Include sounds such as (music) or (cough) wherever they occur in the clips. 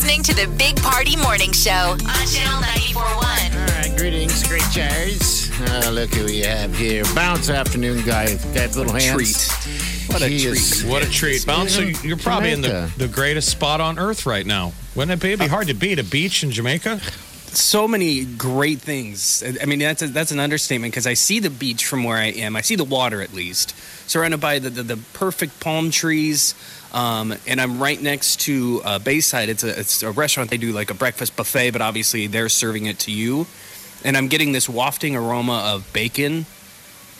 Listening to the Big Party Morning Show on Channel 941. All right, greetings, great chairs. Uh, look who we have here. Bounce afternoon guy. Got little hands. treat. What a He treat. is- What a treat. Bouncer, in you're probably in the, the greatest spot on earth right now. Wouldn't it be? It'd be hard to beat a beach in Jamaica. So many great things. I mean, that's a, that's an understatement because I see the beach from where I am. I see the water at least, surrounded by the the, the perfect palm trees. Um, and I'm right next to uh, Bayside. It's a it's a restaurant. They do like a breakfast buffet, but obviously they're serving it to you. And I'm getting this wafting aroma of bacon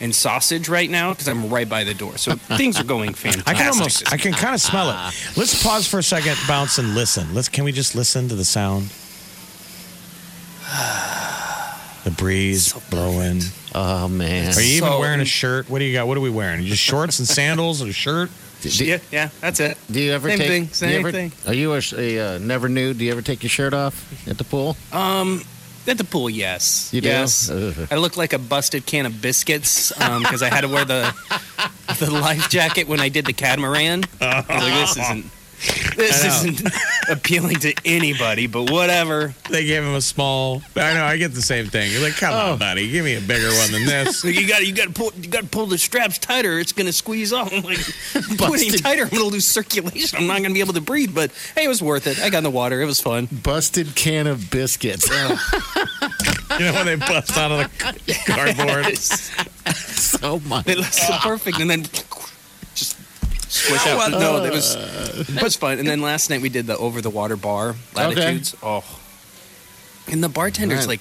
and sausage right now because I'm right by the door. So (laughs) things are going fantastic. I can almost, I can kind of smell it. Let's pause for a second, bounce, and listen. Let's. Can we just listen to the sound? The breeze blowing. Oh man. Are you even So- wearing a shirt? What do you got? What are we wearing? Just shorts and sandals and a shirt? yeah, yeah, that's it. Do you ever Same take? thing, do you same ever- thing. Are you a, a uh, never nude? Do you ever take your shirt off at the pool? Um, at the pool, yes. You do? Yes. Ugh. I look like a busted can of biscuits because I had to wear the the life jacket when I did the catamaran. I was like, this (laughs) isn't this isn't appealing to anybody, but whatever. They gave him a small. I know. I get the same thing. You're like, come Oh. on, buddy, give me a bigger one than this. (laughs) You got you got to pull you got to pull the straps tighter. It's gonna squeeze off. (laughs) I'm like, putting tighter, I'm gonna lose circulation. I'm not gonna be able to breathe. But hey, it was worth it. I got in the water. It was fun. Busted can of biscuits. (laughs) You know when they bust out of the cardboard. so much. It looks so perfect, and then just squish out. But no, it was it was fun. And then last night we did the over the water bar latitudes. Oh, and the bartender's Right. like,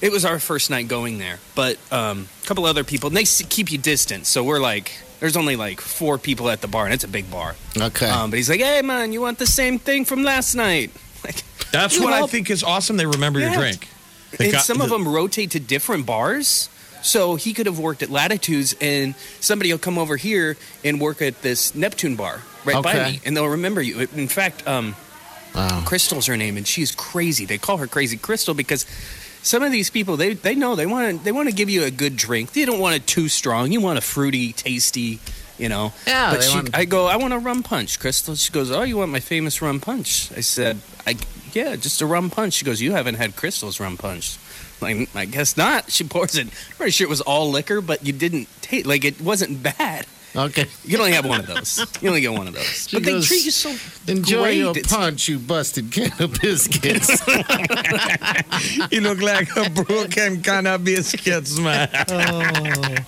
it was our first night going there, but um, a couple other people, and they keep you distant. So we're like, there's only like four people at the bar, and it's a big bar. Okay. Um, but he's like, hey man, you want the same thing from last night? (laughs) Like, That's what I think is awesome. They remember your drink. They and got- some of them rotate to different bars. So he could have worked at Latitudes, and somebody will come over here and work at this Neptune bar right by me, and they'll remember you. In fact, um, wow. Crystal's her name, and she's crazy. They call her Crazy Crystal because some of these people they they know they want to they want to give you a good drink. They don't want it too strong. You want a fruity, tasty. You know, Yeah, But she, want- I go, I want a rum punch, Crystal. She goes, Oh, you want my famous rum punch? I said, I yeah, just a rum punch. She goes, You haven't had Crystal's rum punch. (laughs) Like, I guess not. She pours it. I'm Pretty sure it was all liquor, but you didn't taste like it wasn't bad. Okay. You can only have one of those. You only get one of those. She but they treat you so Enjoy great. your It's- punch, you busted can of biscuits. (laughs) You look like a broken kind of biscuits, man. (laughs)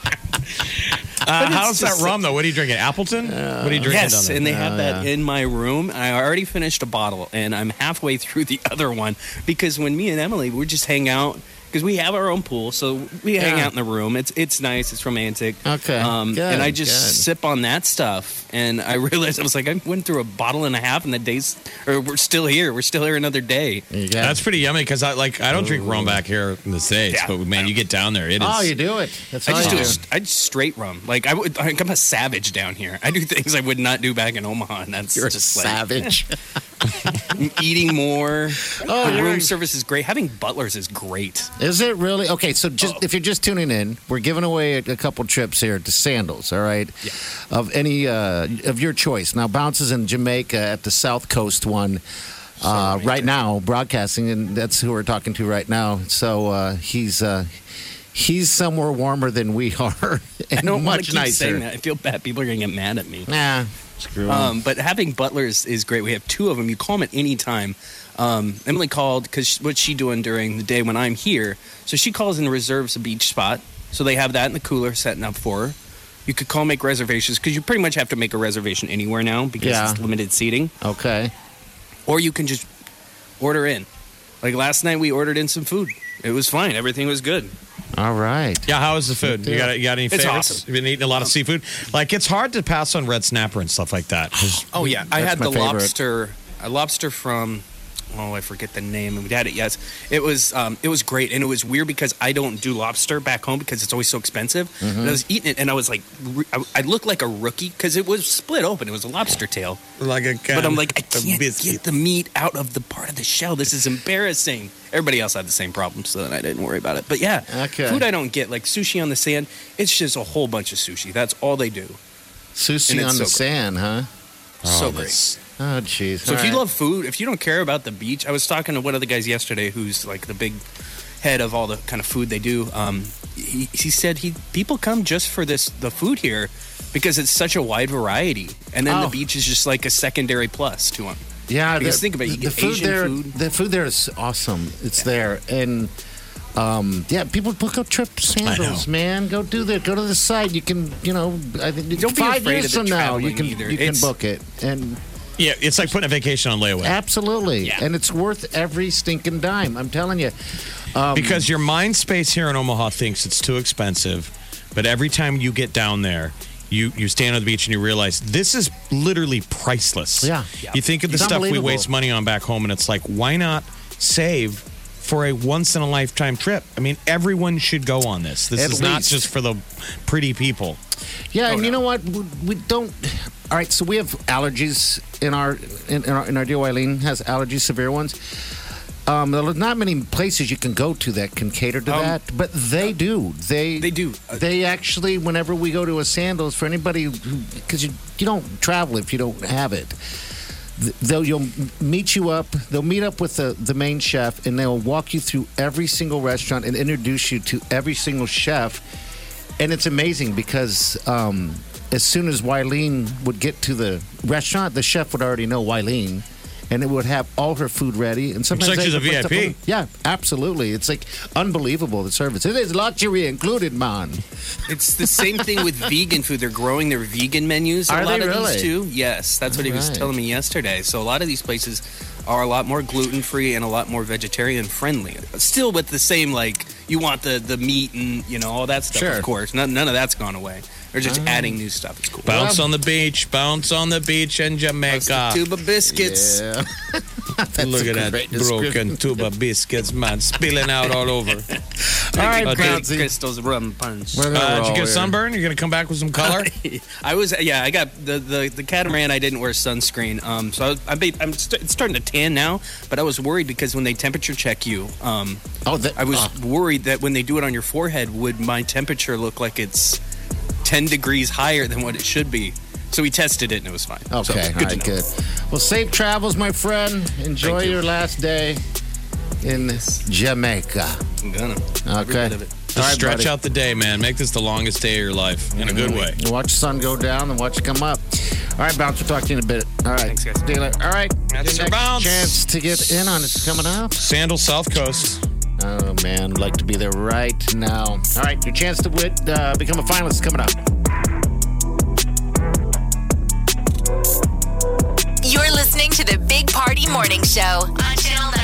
Uh, how's that rum though? What are you drinking? Appleton? what are you drinking Yes, down and they have Oh, that yeah. in my room. I already finished a bottle, and I'm halfway through the other one because when me and Emily we just hang out because we have our own pool, so we hang Yeah. out in the room. It's it's nice, it's romantic. Okay, um, good, and I just good. sip on that stuff, and I (laughs) realized I was like I went through a bottle and a half, and the days, or we're still here. We're still here another day. You got- That's pretty yummy because I like I don't drink rum back here in the states, Yeah. but man, you get down there, it is. oh, you do it. That's I just you do do. it. I just straight rum. Like I would, I'm a savage down here. I do (laughs) things I would not do back in Omaha, and that's You're a just like savage. (laughs) eating more. Oh, the room service is great. Having butlers is great. Is it really? Okay, so just Oh. if you're just tuning in, we're giving away a, a couple trips here to Sandals, all right? Yeah. Of any uh, of your choice. Now, Bounces in Jamaica at the South Coast one uh, right now, broadcasting, and that's who we're talking to right now. So uh, he's uh, he's somewhere warmer than we (laughs) are, and I don't much keep nicer. saying that. I feel bad. People are gonna get mad at me. Nah, screw. Um, but having butlers is great. We have two of them. You call them at any time. Um, Emily called because what's she doing during the day when I'm here? So she calls and reserves a beach spot. So they have that in the cooler setting up for her. You could call make reservations because you pretty much have to make a reservation anywhere now because Yeah. it's limited seating. Okay. Or you can just order in. Like last night, we ordered in some food. It was fine. Everything was good. All right. Yeah, how is the food? You got you got any It's favorites? awesome. You've been eating a lot of seafood. Like it's hard to pass on red snapper and stuff like that. (gasps) Oh yeah, I had the favorite. lobster. a lobster from oh I forget the name and we had it yes. It was um, it was great and it was weird because I don't do lobster back home because it's always so expensive. Mm-hmm. and I was eating it and I was like I, I looked like a rookie because it was split open. It was a lobster tail. Like a but I'm like I can't get the meat out of the part of the shell. This is embarrassing. Everybody else had the same problem so then I didn't worry about it. But yeah Okay. food I don't get like sushi on the sand it's just a whole bunch of sushi. That's all they do. Sushi on the so great. sand, huh? so great Oh, jeez. So if you love food, if you don't care about the beach, I was talking to one of the guys yesterday who's like the big head of all the kind of food they do. Um, he, he said he people come just for this the food here because it's such a wide variety, and then Oh. the beach is just like a secondary plus to them. Yeah, Because the- think about it, you the get food Asian there. food. The food there is awesome. It's there, and um, yeah, people book a trip to Sandals, man. Go do that. Go to the site. You can, you know, I think Don't be five afraid years of the from now, you can either. you can book it, and Yeah, it's like putting a vacation on layaway. absolutely, Yeah. and it's worth every stinking dime. I'm telling you. Um, because your mind space here in Omaha thinks it's too expensive, but every time you get down there, you you stand on the beach and you realize this is literally priceless. Yeah. You think of the It's stuff we waste money on back home, and it's like, why not save for a once in a lifetime trip? I mean, everyone should go on this. This At is not just for the pretty people. Yeah, Oh, and you know what? We don't. All right, so we have allergies in our in, in our in our dear Eileen has allergies, severe ones. Um, there are not many places you can go to that can cater to Um, that, but they do. They They do. Uh, They actually, whenever we go to a Sandals, for anybody because you you don't travel if you don't have it. They'll you'll meet you up. They'll meet up with the the main chef, and they'll walk you through every single restaurant and introduce you to every single chef. And it's amazing because um, as soon as Wileen would get to the restaurant, the chef would already know Wileen. And it would have all her food ready, and sometimes like she's a would stuff VIP. Yeah, absolutely. It's like unbelievable the service. It is luxury included, man. It's the same thing with (laughs) vegan food. They're growing their vegan menus. Are a lot they of really? these too. Yes, that's what he was Alright. telling me yesterday. So a lot of these places are a lot more gluten free and a lot more vegetarian friendly. Still with the same like you want the the meat and you know all that stuff. Sure. Of course, none, none of that's gone away. They're just adding new stuff. It's cool. Bounce Well- on the beach, bounce on the beach in That's the Jamaica. tube of biscuits. Yeah. (laughs) Look a at that broken tuba biscuits, man, spilling out all over. (laughs) All right, Okay. Bouncy. Crystal's rum punch. We're Uh, did you get a sunburn? You're gonna come back with some color? (laughs) I was yeah. I got the the, the catamaran. I didn't wear sunscreen. Um, so I was, I'm I'm st- starting to tan now. But I was worried because when they temperature check you, um, Oh, that, I was oh, worried that when they do it on your forehead, would my temperature look like it's 10 degrees higher than what it should be? So we tested it and it was fine. So, okay. good all to right, know. good. Well, safe travels, my friend. Enjoy Thank you. your last day in Jamaica. I'm gonna. Okay. bit of it. Just All right, stretch buddy. out the day, man. Make this the longest day of your life in a good mm-hmm. way. Watch the sun go down and watch it come up. All right, Bounce. We'll talk to you in a bit. All right. Thanks, guys. See you later. All right. That's your your next Bounce. chance to get in on it's coming up. Sandal South Coast. Oh, man. I'd like to be there right now. All right. Your chance to win, uh, become a finalist is coming up. You're listening to the Big Party Morning Show on Channel 941.